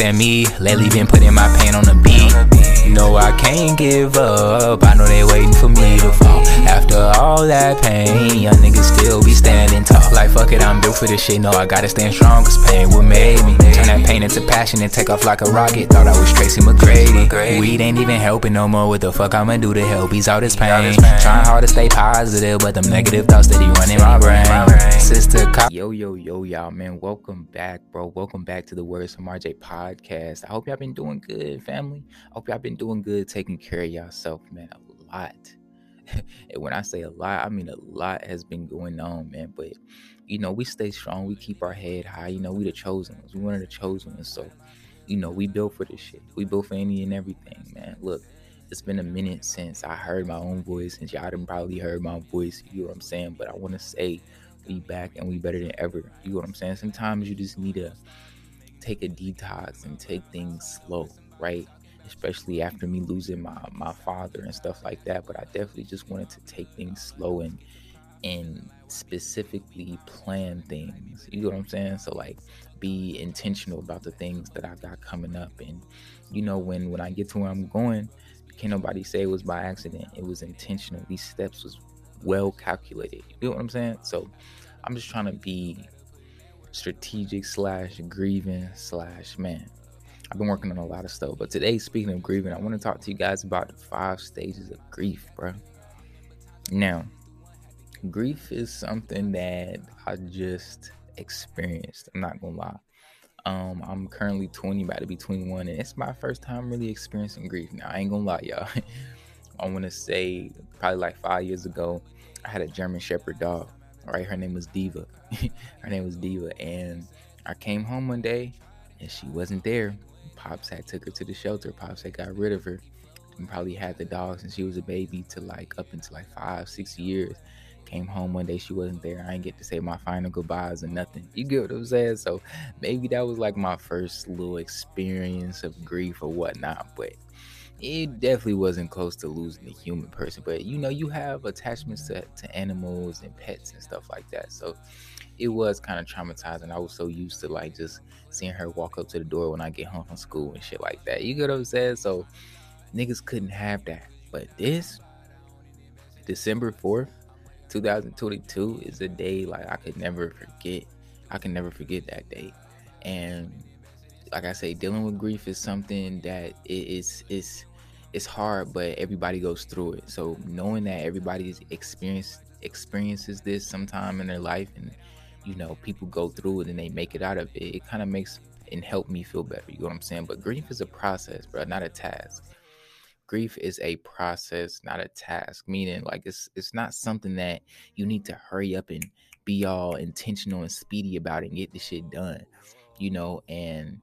than me. Lately been putting my pain on the beat. No, I can't give up. I know they waiting for me to fall. After all that pain, young niggas still be standing tall. Like fuck it, I'm built for this shit. No, I gotta stand strong, cause pain what made me. Turn that pain into passion and take off like a rocket. Thought I was Tracy McGrady. Weed ain't even helping no more. What the fuck I'ma do to help ease all this pain? Trying hard to stay positive, but them negative thoughts that he running my brain. Sister, yo, yo, yo, y'all, man. Welcome back, bro. Welcome back to the Words from RJ podcast. I hope y'all been doing good, family. I hope y'all been doing good, taking care of yourself, man. A lot. and when I say a lot, I mean a lot has been going on, man. But you know, we stay strong. We keep our head high. You know, we the chosen ones. We one of the chosen ones. So, you know, we built for this shit. We built for any and everything, man. Look, it's been a minute since I heard my own voice, since y'all done probably heard my voice. You know what I'm saying? But I want to say we back and we better than ever. You know what I'm saying? Sometimes you just need to take a detox and take things slow, right? Especially after me losing my my father and stuff like that. But I definitely just wanted to take things slow and and specifically plan things. You know what I'm saying? So like be intentional about the things that I got coming up and you know when when I get to where I'm going, can't nobody say it was by accident. It was intentional. These steps was well calculated. You know what I'm saying? So I'm just trying to be strategic slash grieving slash man. I've been working on a lot of stuff, but today, speaking of grieving, I want to talk to you guys about the five stages of grief, bro. Now, grief is something that I just experienced. I'm not gonna lie. Um, I'm currently 20, about to be 21, and it's my first time really experiencing grief. Now, I ain't gonna lie, y'all. I want to say probably like five years ago, I had a German Shepherd dog. Right, her name was Diva. her name was Diva, and I came home one day and she wasn't there. Pops had took her to the shelter. Pops had got rid of her, and probably had the dog since she was a baby to like up into like five, six years. Came home one day, she wasn't there. I didn't get to say my final goodbyes or nothing. You get what I'm saying? So maybe that was like my first little experience of grief or whatnot. But it definitely wasn't close to losing a human person. But you know, you have attachments to, to animals and pets and stuff like that. So it was kind of traumatizing. I was so used to like just seeing her walk up to the door when I get home from school and shit like that. You get what I'm saying? So niggas couldn't have that. But this December 4th, 2022 is a day like I could never forget. I can never forget that day. And like I say, dealing with grief is something that is is it's hard, but everybody goes through it. So knowing that everybody's experience experiences this sometime in their life, and you know people go through it and they make it out of it, it kind of makes and help me feel better. You know what I'm saying? But grief is a process, bro, not a task grief is a process, not a task. Meaning, like it's it's not something that you need to hurry up and be all intentional and speedy about and get the shit done. You know, and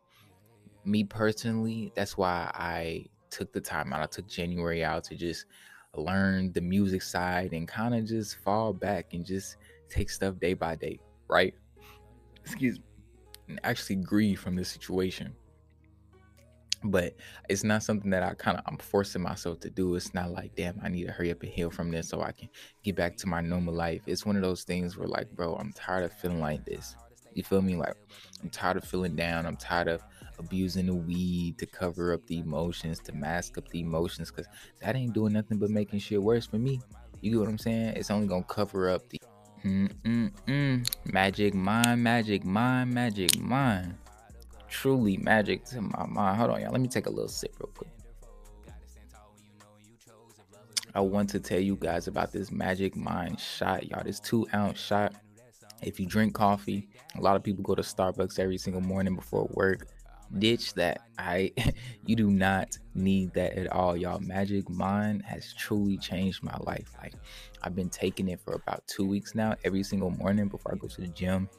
me personally, that's why I took the time out. I took January out to just learn the music side and kind of just fall back and just take stuff day by day, right? Excuse me. Actually grieve from this situation but it's not something that I kind of I'm forcing myself to do. It's not like, damn, I need to hurry up and heal from this so I can get back to my normal life. It's one of those things where like, bro, I'm tired of feeling like this. You feel me? Like I'm tired of feeling down. I'm tired of abusing the weed to cover up the emotions, to mask up the emotions, because that ain't doing nothing but making shit worse for me. You get what I'm saying? It's only gonna cover up the Mm-mm-mm. magic mind, magic mind, magic mind truly magic to my mind. Hold on, y'all. Let me take a little sip real quick. I want to tell you guys about this Magic Mind shot, y'all. This two ounce shot. If you drink coffee, a lot of people go to Starbucks every single morning before work. Ditch that. I you do not need that at all, y'all. Magic Mind has truly changed my life. Like I've been taking it for about two weeks now, every single morning before I go to the gym,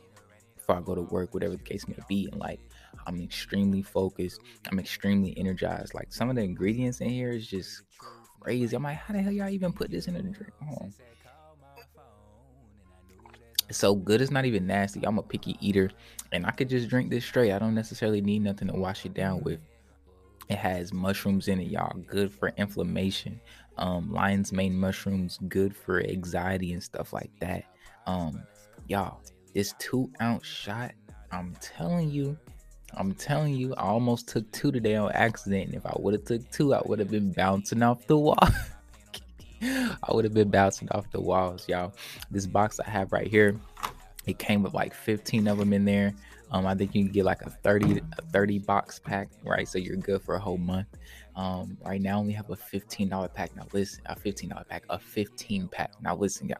before I go to work, whatever the case may be. And like I'm extremely focused. I'm extremely energized. Like some of the ingredients in here is just crazy. I'm like, how the hell y'all even put this in a drink? Oh. It's so good. It's not even nasty. I'm a picky eater, and I could just drink this straight. I don't necessarily need nothing to wash it down with. It has mushrooms in it, y'all. Good for inflammation. Um, lion's mane mushrooms, good for anxiety and stuff like that. Um, y'all, this two ounce shot, I'm telling you, I'm telling you, I almost took two today on accident. And if I would have took two, I would have been bouncing off the wall. I would have been bouncing off the walls, y'all. This box I have right here, it came with like 15 of them in there. Um, I think you can get like a 30 a 30 box pack, right? So you're good for a whole month. Um, right now only have a $15 pack. Now listen, a $15 pack, a 15 pack. Now listen, y'all.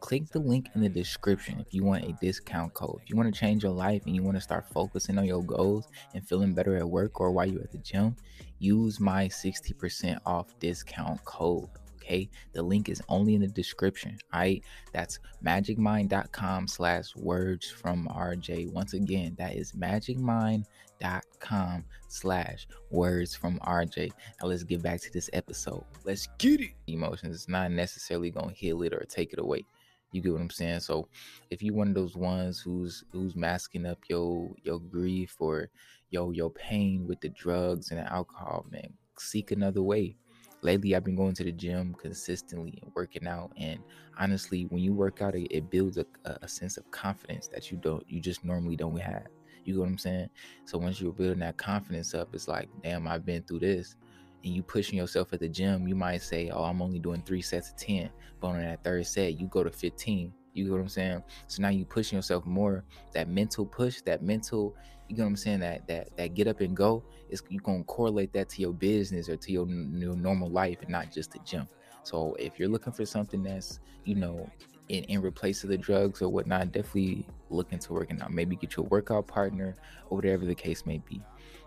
Click the link in the description if you want a discount code. If you want to change your life and you want to start focusing on your goals and feeling better at work or while you're at the gym, use my 60% off discount code okay? The link is only in the description all right that's magicmind.com slash words from rj once again that is magicmind.com slash words from rj now let's get back to this episode. Let's get it! Emotions it's not necessarily gonna heal it or take it away. You get what I'm saying? So if you one of those ones who's who's masking up your your grief or your your pain with the drugs and the alcohol, man, seek another way lately I've been going to the gym consistently and working out. And honestly, when you work out, it, it builds a, a, sense of confidence that you don't, you just normally don't have. You know what I'm saying? So once you're building that confidence up, it's like, damn, I've been through this. And you pushing yourself at the gym, you might say, oh, I'm only doing three sets of 10. But on that third set, you go to 15. You know what I'm saying? So now you pushing yourself more. That mental push, that mental you know what I'm saying that that that get up and go is you gonna correlate that to your business or to your, your normal life and not just the gym. So if you're looking for something that's you know in, in replace of the drugs or whatnot, definitely look into working out. Maybe get your workout partner or whatever the case may be.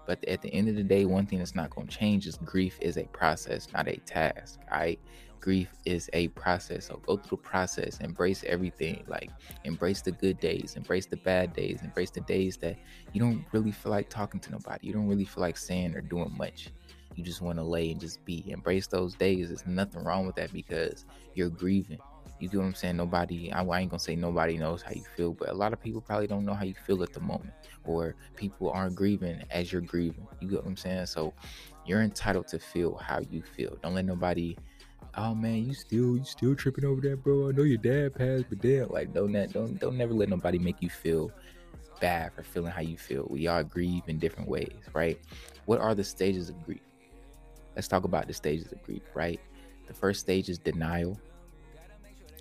But at the end of the day, one thing that's not going to change is grief is a process, not a task. Right? Grief is a process. So go through the process, embrace everything. Like embrace the good days, embrace the bad days, embrace the days that you don't really feel like talking to nobody. You don't really feel like saying or doing much. You just want to lay and just be. Embrace those days. There's nothing wrong with that because you're grieving. You get what I'm saying? Nobody, I, I ain't gonna say nobody knows how you feel, but a lot of people probably don't know how you feel at the moment, or people aren't grieving as you're grieving. You get what I'm saying? So you're entitled to feel how you feel. Don't let nobody oh man, you still you still tripping over that, bro. I know your dad passed, but damn, like don't don't don't never let nobody make you feel bad for feeling how you feel. We all grieve in different ways, right? What are the stages of grief? Let's talk about the stages of grief, right? The first stage is denial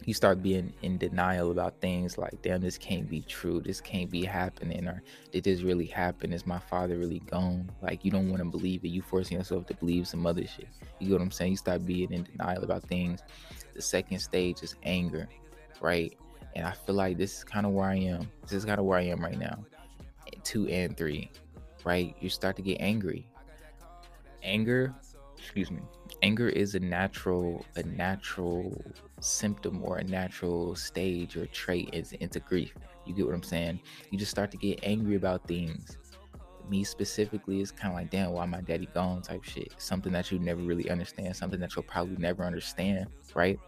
you start being in denial about things like damn this can't be true. This can't be happening or did this really happen? Is my father really gone? Like you don't want to believe it. You forcing yourself to believe some other shit. You know what i'm saying? You start being in denial about things. The second stage is anger right? And i feel like this is kind of where i am. This is kind of where i am right now. Two and three right? You start to get angry. Anger excuse me. Anger is a natural a natural symptom or a natural stage or trait is into grief. You get what i'm saying? You just start to get angry about things. Me specifically is kind of like damn why my daddy gone? type shit. Something that you never really understand something that you'll probably never understand right?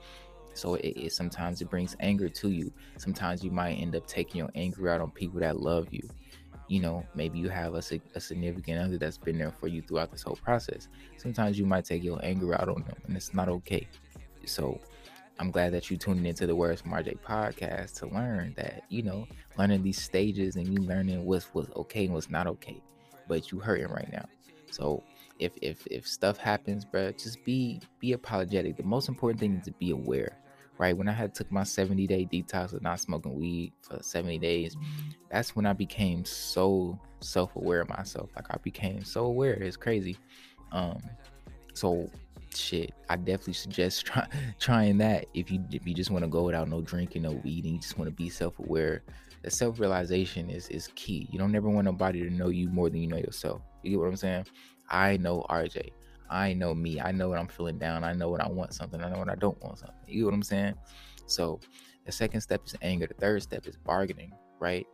So it, it sometimes it brings anger to you. Sometimes you might end up taking your anger out on people that love you. You know, maybe you have a, a significant other that's been there for you throughout this whole process. Sometimes you might take your anger out on them, and it's not okay. So I'm glad that you tuned into the Words from RJ podcast to learn that, you know, learning these stages and you learning what's what's okay and what's not okay. But you hurting right now. So if if if stuff happens, bro, just be be apologetic. The most important thing is to be aware right? When I had took my 70 day detox of not smoking weed for 70 days, that's when I became so self aware of myself. Like I became so aware. It's crazy. Um, so shit, I definitely suggest try, trying that if you if you just want to go without no drinking, no eating, you just want to be self aware. The self realization is is key. You don't ever want nobody to know you more than you know yourself. You get what I'm saying? I know RJ. I know me. I know what I'm feeling down. I know what I want something. I know what I don't want something. You know what I'm saying? So the second step is anger. The third step is bargaining, right?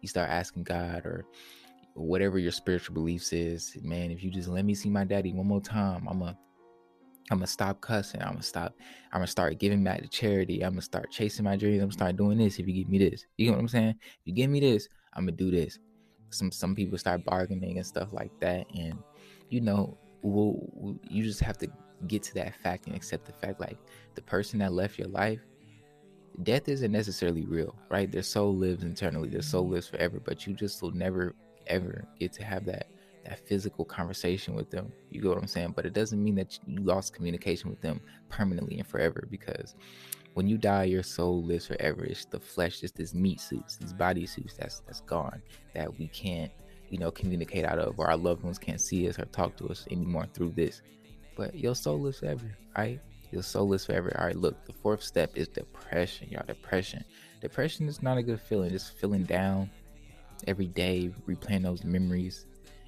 You start asking God or whatever your spiritual beliefs is, man, if you just let me see my daddy one more time, I'm a I'm gonna stop cussing. I'm gonna stop. I'm gonna start giving back to charity. I'm gonna start chasing my dreams. I'm gonna start doing this. If you give me this, you know what I'm saying? If you give me this, I'm gonna do this. Some some people start bargaining and stuff like that, and you know will you just have to get to that fact and accept the fact like the person that left your life death isn't necessarily real right their soul lives internally their soul lives forever but you just will never ever get to have that that physical conversation with them. You get what I'm saying? But it doesn't mean that you lost communication with them permanently and forever because when you die, your soul lives forever. It's the flesh, just this meat suits, these body suits that's that's gone that we can't, you know, communicate out of, or our loved ones can't see us or talk to us anymore through this. But your soul lives forever, right? Your soul lives forever. All right, look, the fourth step is depression, y'all. Depression. Depression is not a good feeling. Just feeling down every day, replaying those memories.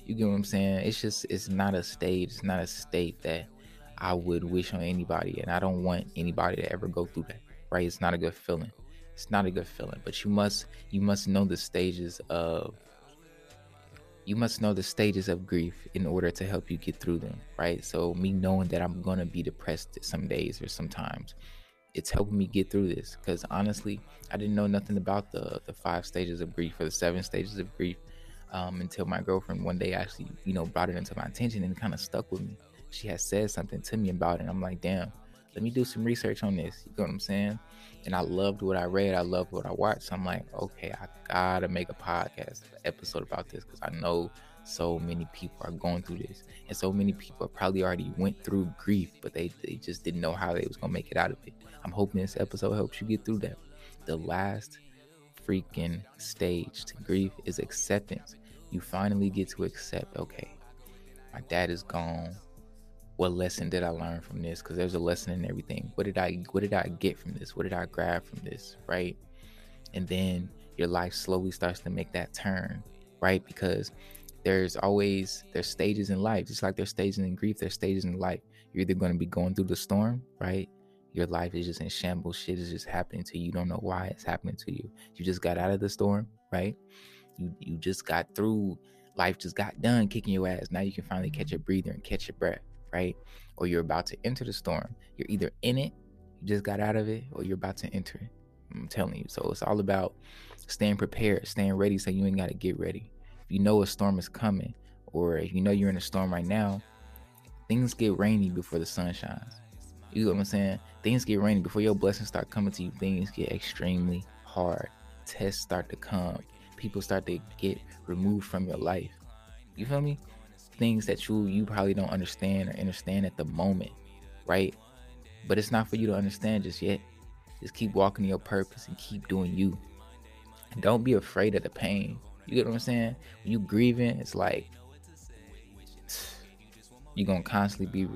You get what I'm saying? It's just, it's not a state. It's not a state that I would wish on anybody, and I don't want anybody to ever go through that. Right? It's not a good feeling. It's not a good feeling. But you must you must know the stages of you must know the stages of grief in order to help you get through them, right? So me knowing that I'm gonna be depressed some days or sometimes, it's helping me get through this. Because honestly, I didn't know nothing about the the five stages of grief or the seven stages of grief um, until my girlfriend one day actually, you know, brought it into my attention and kind of stuck with me she has said something to me about it. and I'm like, damn, let me do some research on this. You know what I'm saying? And I loved what I read. I loved what I watched. So I'm like, okay, I gotta make a podcast episode about this because I know so many people are going through this, and so many people probably already went through grief, but they they just didn't know how they was gonna make it out of it. I'm hoping this episode helps you get through that. The last freaking stage to grief is acceptance. You finally get to accept, okay, my dad is gone what lesson did I learn from this? Because there's a lesson in everything. What did I what did I get from this? What did I grab from this? Right? And then your life slowly starts to make that turn, right? Because there's always there's stages in life, just like there's stages in grief, there's stages in life. You're either going to be going through the storm, right? Your life is just in shambles. Shit is just happening to you. You don't know why it's happening to you. You just got out of the storm, right? You you just got through. Life just got done kicking your ass. Now you can finally catch your breather and catch your breath right? Or you're about to enter the storm. You're either in it, you just got out of it, or you're about to enter it. I'm telling you. So it's all about staying prepared, staying ready so you ain't got to get ready. If you know a storm is coming, or if you know you're in a storm right now, things get rainy before the sun shines. You know what I'm saying? Things get rainy before your blessings start coming to you. Things get extremely hard. Tests start to come. People start to get removed from your life. You feel me? things that you you probably don't understand or understand at the moment, right? But it's not for you to understand just yet. Just keep walking your purpose and keep doing you. And don't be afraid of the pain. You get what I'm saying? When you grieving, it's like you're gonna constantly be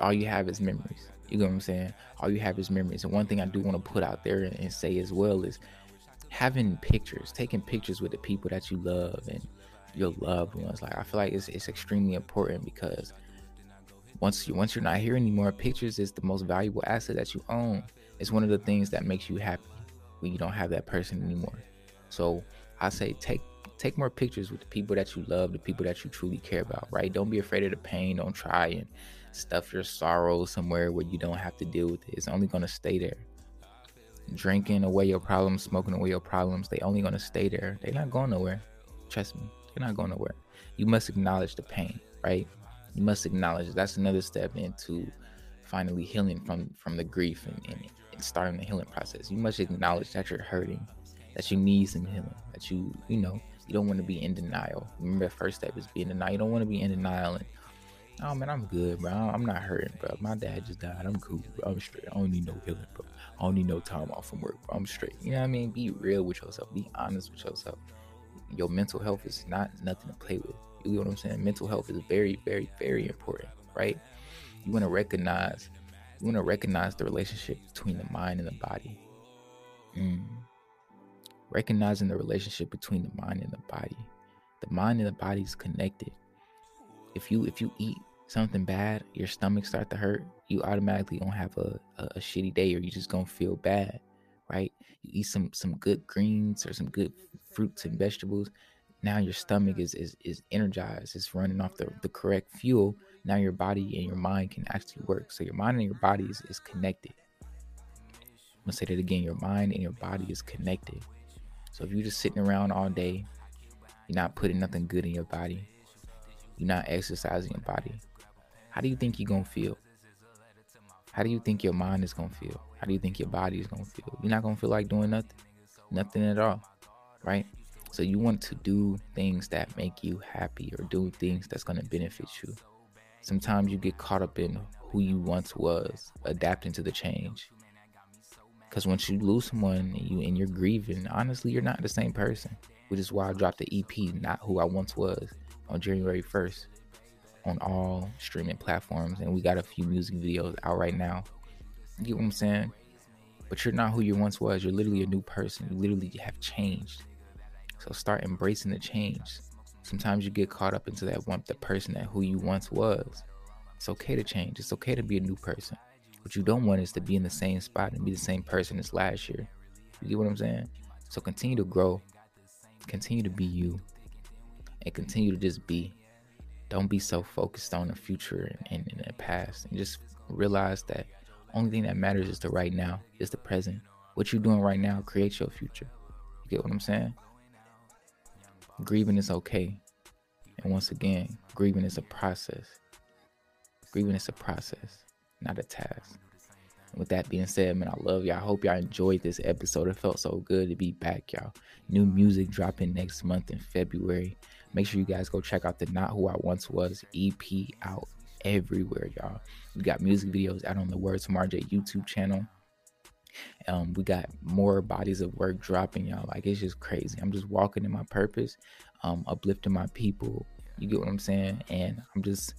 all you have is memories. You know what I'm saying? All you have is memories. And one thing I do want to put out there and, say as well is having pictures, taking pictures with the people that you love and your loved ones. Like I feel like it's it's extremely important because once you once you're not here anymore, pictures is the most valuable asset that you own. It's one of the things that makes you happy when you don't have that person anymore. So I say take take more pictures with the people that you love, the people that you truly care about, right? Don't be afraid of the pain. Don't try and stuff your sorrow somewhere where you don't have to deal with it. It's only gonna stay there. Drinking away your problems, smoking away your problems, they only gonna stay there. They're not going nowhere. Trust me. they're not going nowhere. You must acknowledge the pain, right? You must acknowledge that's another step into finally healing from from the grief and, and, and starting the healing process. You must acknowledge that you're hurting, that you need some healing, that you you know you don't want to be in denial. Remember, the first step is being in denial. You don't want to be in denial and oh man, I'm good, bro. I'm not hurting, bro. My dad just died. I'm cool, bro. I'm straight. I don't need no healing, bro. I don't need no time off from work, bro. I'm straight. You know what I mean? Be real with yourself. Be honest with yourself your mental health is not nothing to play with. You know what I'm saying? Mental health is very, very, very important, right? You want to recognize, you want to recognize the relationship between the mind and the body. Mm. Recognizing the relationship between the mind and the body. The mind and the body is connected. If you if you eat something bad, your stomach start to hurt, you automatically gonna have a, a, a shitty day, or you just gonna feel bad right? You eat some some good greens or some good fruits and vegetables. Now your stomach is is, is energized. It's running off the, the correct fuel. Now your body and your mind can actually work. So your mind and your body is, is connected. I'm gonna say that again. Your mind and your body is connected. So if you're just sitting around all day, you're not putting nothing good in your body. You're not exercising your body. How do you think you're gonna feel? How do you think your mind is gonna feel? How do you think your body is gonna feel? You're not gonna feel like doing nothing, nothing at all, right? So you want to do things that make you happy or do things that's to benefit you. Sometimes you get caught up in who you once was, adapting to the change. Because once you lose someone and you and you're grieving, honestly, you're not the same person. Which is why I dropped the EP, not who I once was, on January 1st on all streaming platforms. And we got a few music videos out right now. You get what I'm saying? But you're not who you once was. You're literally a new person. You literally have changed. So start embracing the change. Sometimes you get caught up into that one the person that who you once was. It's okay to change. It's okay to be a new person. What you don't want is to be in the same spot and be the same person as last year. You get what I'm saying? So continue to grow, continue to be you, and continue to just be. Don't be so focused on the future and, and, the past, and just realize that only thing that matters is the right now, is the present. What you're doing right now creates your future. You get what I'm saying? Grieving is okay. And once again, grieving is a process. Grieving is a process not a task. With that being said, man, I love y'all. I hope y'all enjoyed this episode. It felt so good to be back, y'all. New music dropping next month in February. Make sure you guys go check out the Not Who I Once Was EP out everywhere, y'all. We got music videos out on the Words from RJ YouTube channel. Um, we got more bodies of work dropping, y'all. Like it's just crazy. I'm just walking in my purpose, um, uplifting my people. You get what I'm saying? And I'm just,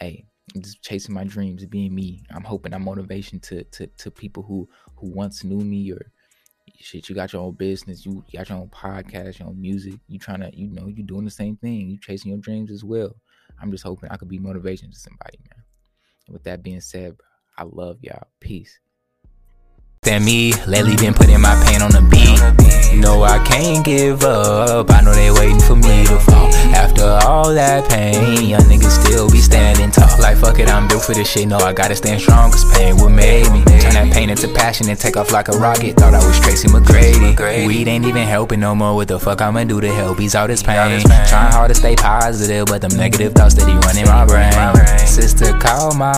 hey, just chasing my dreams, being me. I'm hoping I'm motivation to to to people who who once knew me or shit. You got your own business, you got your own podcast, your own music. You trying to, you know, you doing the same thing. You chasing your dreams as well. I'm just hoping I could be motivation to somebody, man. with that being said, I love y'all. Peace. Than me, lately been putting my pain on the beat. No, I can't give up. I know they waiting for me to fall. After all that pain, young niggas still be standing tall. Like fuck it, I'm built for this shit. No, I gotta stand strong, cause pain what made me. Turn that pain into passion and take off like a rocket. Thought I was Tracy McGrady. Weed ain't even helping no more. What the fuck I'ma do to help ease all this pain? Trying hard to stay positive, but them negative thoughts that he running my brain. Sister, call my